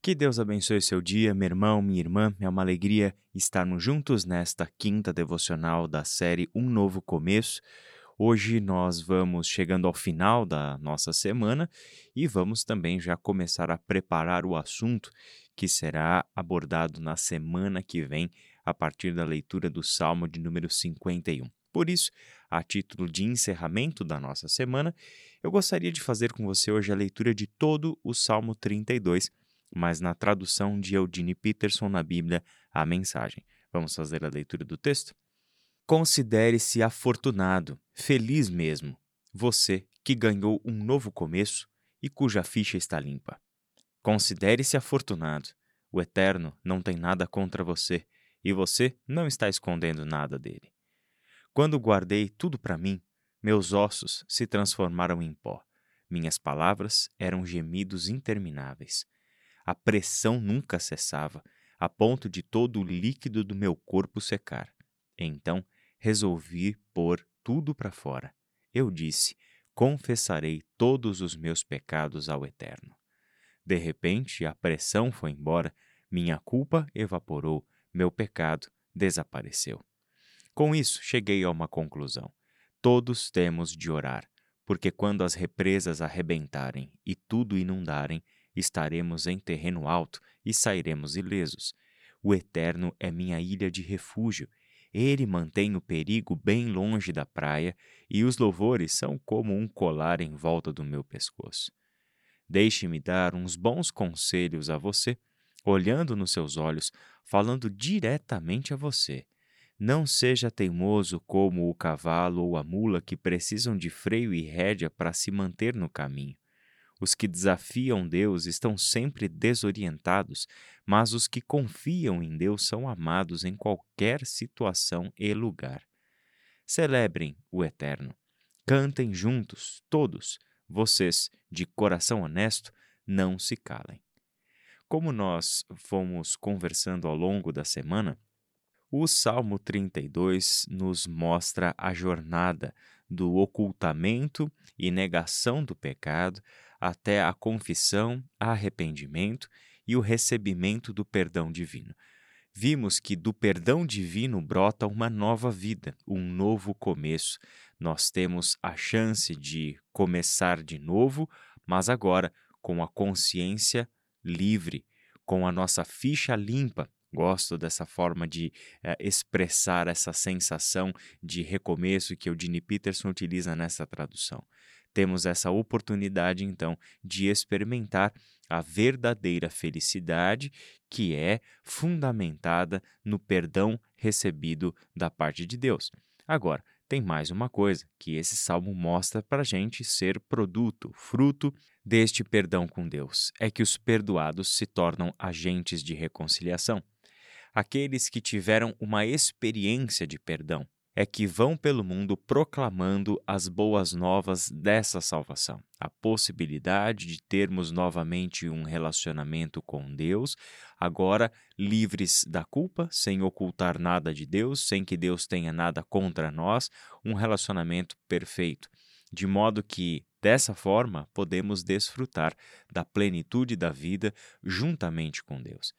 Que Deus abençoe seu dia, meu irmão, minha irmã. É uma alegria estarmos juntos nesta quinta devocional da série Um Novo Começo. Hoje nós vamos chegando ao final da nossa semana e vamos também já começar a preparar o assunto que será abordado na semana que vem, a partir da leitura do Salmo de número 51. Por isso, a título de encerramento da nossa semana, eu gostaria de fazer com você hoje a leitura de todo o Salmo 32 mas na tradução de Eudine Peterson na Bíblia, a mensagem. Vamos fazer a leitura do texto? Considere-se afortunado, feliz mesmo, você que ganhou um novo começo e cuja ficha está limpa. Considere-se afortunado, o Eterno não tem nada contra você e você não está escondendo nada dele. Quando guardei tudo para mim, meus ossos se transformaram em pó, minhas palavras eram gemidos intermináveis. A pressão nunca cessava, a ponto de todo o líquido do meu corpo secar. Então resolvi pôr tudo para fora. Eu disse: Confessarei todos os meus pecados ao Eterno. De repente, a pressão foi embora, minha culpa evaporou, meu pecado desapareceu. Com isso, cheguei a uma conclusão. Todos temos de orar, porque quando as represas arrebentarem e tudo inundarem, estaremos em terreno alto e sairemos ilesos. O Eterno é minha ilha de refúgio. Ele mantém o perigo bem longe da praia, e os louvores são como um colar em volta do meu pescoço. Deixe-me dar uns bons conselhos a você, olhando nos seus olhos, falando diretamente a você. Não seja teimoso como o cavalo ou a mula que precisam de freio e rédea para se manter no caminho. Os que desafiam Deus estão sempre desorientados, mas os que confiam em Deus são amados em qualquer situação e lugar. Celebrem o Eterno. Cantem juntos, todos. Vocês, de coração honesto, não se calem. Como nós fomos conversando ao longo da semana, o Salmo 32 nos mostra a jornada do ocultamento e negação do pecado até a confissão, arrependimento e o recebimento do perdão divino. Vimos que do perdão divino brota uma nova vida, um novo começo. Nós temos a chance de começar de novo, mas agora com a consciência livre, com a nossa ficha limpa. Gosto dessa forma de eh, expressar essa sensação de recomeço que o Dini Peterson utiliza nessa tradução. Temos essa oportunidade, então, de experimentar a verdadeira felicidade que é fundamentada no perdão recebido da parte de Deus. Agora, tem mais uma coisa que esse salmo mostra para gente ser produto, fruto deste perdão com Deus: é que os perdoados se tornam agentes de reconciliação. Aqueles que tiveram uma experiência de perdão, é que vão pelo mundo proclamando as boas novas dessa salvação. A possibilidade de termos novamente um relacionamento com Deus, agora livres da culpa, sem ocultar nada de Deus, sem que Deus tenha nada contra nós, um relacionamento perfeito. De modo que, dessa forma, podemos desfrutar da plenitude da vida juntamente com Deus.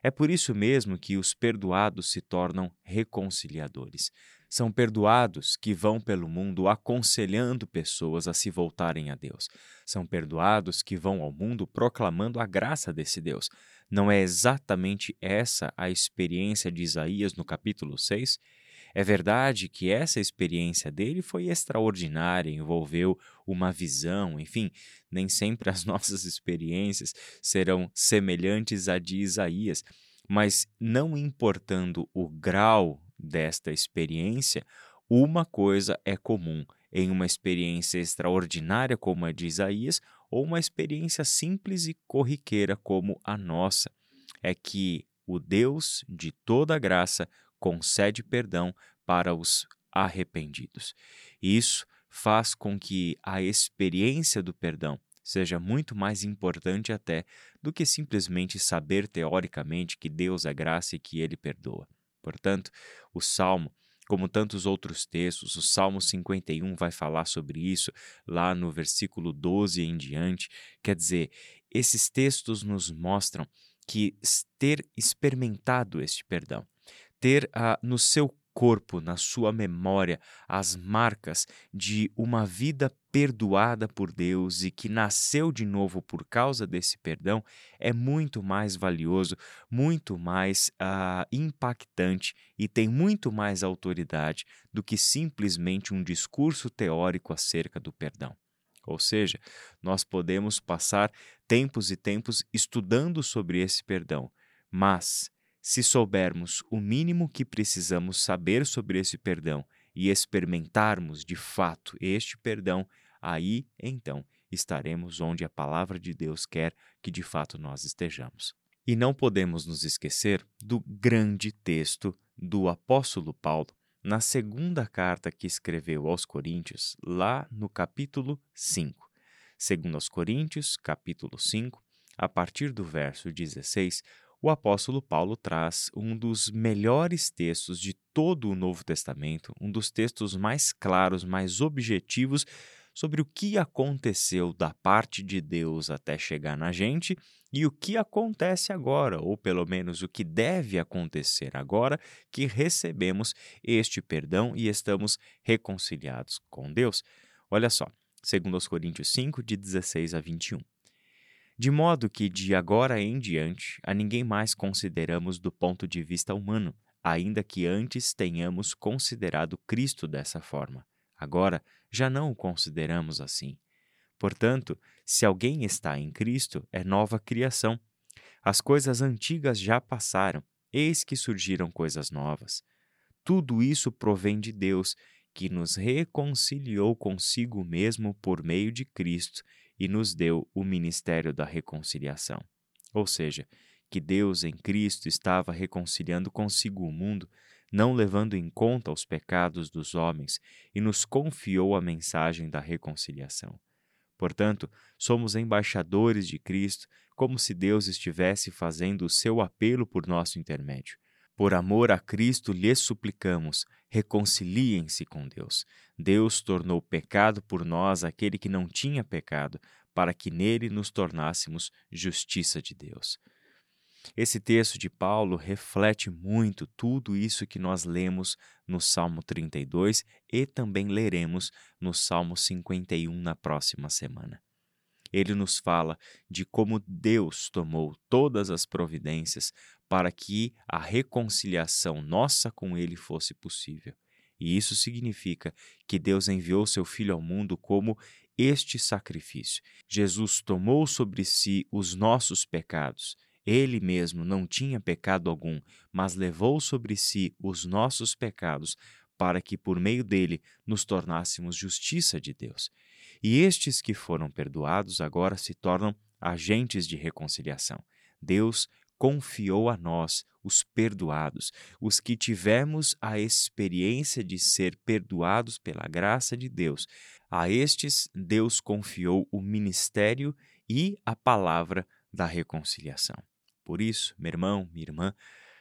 É por isso mesmo que os perdoados se tornam reconciliadores. São perdoados que vão pelo mundo aconselhando pessoas a se voltarem a Deus. São perdoados que vão ao mundo proclamando a graça desse Deus. Não é exatamente essa a experiência de Isaías no capítulo 6? É verdade que essa experiência dele foi extraordinária, envolveu uma visão, enfim, nem sempre as nossas experiências serão semelhantes à de Isaías, mas não importando o grau desta experiência, uma coisa é comum em uma experiência extraordinária como a de Isaías ou uma experiência simples e corriqueira como a nossa, é que o Deus de toda graça concede perdão para os arrependidos. Isso faz com que a experiência do perdão seja muito mais importante até do que simplesmente saber teoricamente que Deus é graça e que ele perdoa. Portanto, o salmo como tantos outros textos. O Salmo 51 vai falar sobre isso, lá no versículo 12 em diante. Quer dizer, esses textos nos mostram que ter experimentado este perdão, ter uh, no seu corpo, na sua memória, as marcas de uma vida perdoada por Deus e que nasceu de novo por causa desse perdão, é muito mais valioso, muito mais uh, impactante e tem muito mais autoridade do que simplesmente um discurso teórico acerca do perdão. Ou seja, nós podemos passar tempos e tempos estudando sobre esse perdão, mas se soubermos o mínimo que precisamos saber sobre esse perdão e experimentarmos de fato este perdão, aí então estaremos onde a palavra de Deus quer que de fato nós estejamos. E não podemos nos esquecer do grande texto do apóstolo Paulo na segunda carta que escreveu aos Coríntios, lá no capítulo 5. Segundo aos Coríntios, capítulo 5, a partir do verso 16, o apóstolo Paulo traz um dos melhores textos de todo o Novo Testamento, um dos textos mais claros, mais objetivos sobre o que aconteceu da parte de Deus até chegar na gente e o que acontece agora, ou pelo menos o que deve acontecer agora que recebemos este perdão e estamos reconciliados com Deus. Olha só, segundo aos Coríntios 5, de 16 a 21 de modo que de agora em diante a ninguém mais consideramos do ponto de vista humano, ainda que antes tenhamos considerado Cristo dessa forma. Agora já não o consideramos assim. Portanto, se alguém está em Cristo, é nova criação. As coisas antigas já passaram, eis que surgiram coisas novas. Tudo isso provém de Deus, que nos reconciliou consigo mesmo por meio de Cristo e nos deu o ministério da reconciliação. Ou seja, que Deus em Cristo estava reconciliando consigo o mundo, não levando em conta os pecados dos homens, e nos confiou a mensagem da reconciliação. Portanto, somos embaixadores de Cristo, como se Deus estivesse fazendo o seu apelo por nosso intermédio. Por amor a Cristo lhes suplicamos, reconciliem-se com Deus. Deus tornou pecado por nós aquele que não tinha pecado, para que nele nos tornássemos justiça de Deus. Esse texto de Paulo reflete muito tudo isso que nós lemos no Salmo 32 e também leremos no Salmo 51 na próxima semana ele nos fala de como Deus tomou todas as providências para que a reconciliação nossa com Ele fosse possível. E isso significa que Deus enviou seu Filho ao mundo como este sacrifício. Jesus tomou sobre si os nossos pecados. Ele mesmo não tinha pecado algum, mas levou sobre si os nossos pecados para que por meio dele nos tornássemos justiça de Deus. E estes que foram perdoados agora se tornam agentes de reconciliação. Deus confiou a nós, os perdoados, os que tivemos a experiência de ser perdoados pela graça de Deus. A estes, Deus confiou o ministério e a palavra da reconciliação. Por isso, meu irmão, minha irmã,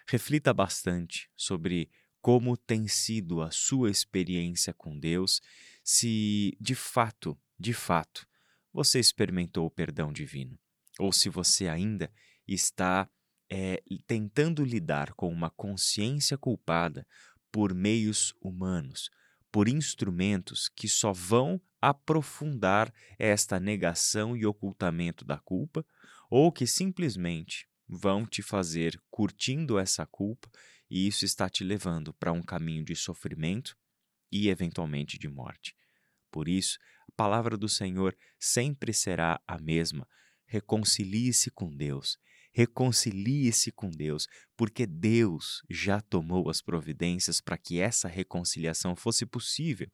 reflita bastante sobre como tem sido a sua experiência com Deus, se de fato, de fato, você experimentou o perdão divino, ou se você ainda está é, tentando lidar com uma consciência culpada por meios humanos, por instrumentos que só vão aprofundar esta negação e ocultamento da culpa, ou que simplesmente vão te fazer curtindo essa culpa e isso está te levando para um caminho de sofrimento e, eventualmente, de morte. Por isso, a palavra do Senhor sempre será a mesma. Reconcilie-se com Deus. Reconcilie-se com Deus, porque Deus já tomou as providências para que essa reconciliação fosse possível.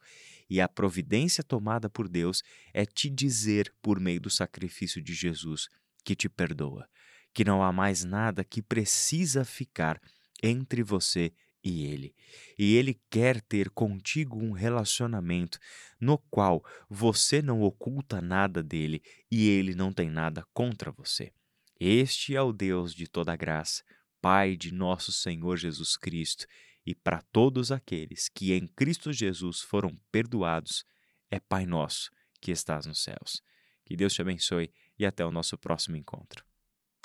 E a providência tomada por Deus é te dizer, por meio do sacrifício de Jesus, que te perdoa, que não há mais nada que precisa ficar entre você e Ele. E Ele quer ter contigo um relacionamento no qual você não oculta nada dele e ele não tem nada contra você. Este é o Deus de toda graça, Pai de nosso Senhor Jesus Cristo, e para todos aqueles que em Cristo Jesus foram perdoados, é Pai Nosso que estás nos céus. Que Deus te abençoe e até o nosso próximo encontro.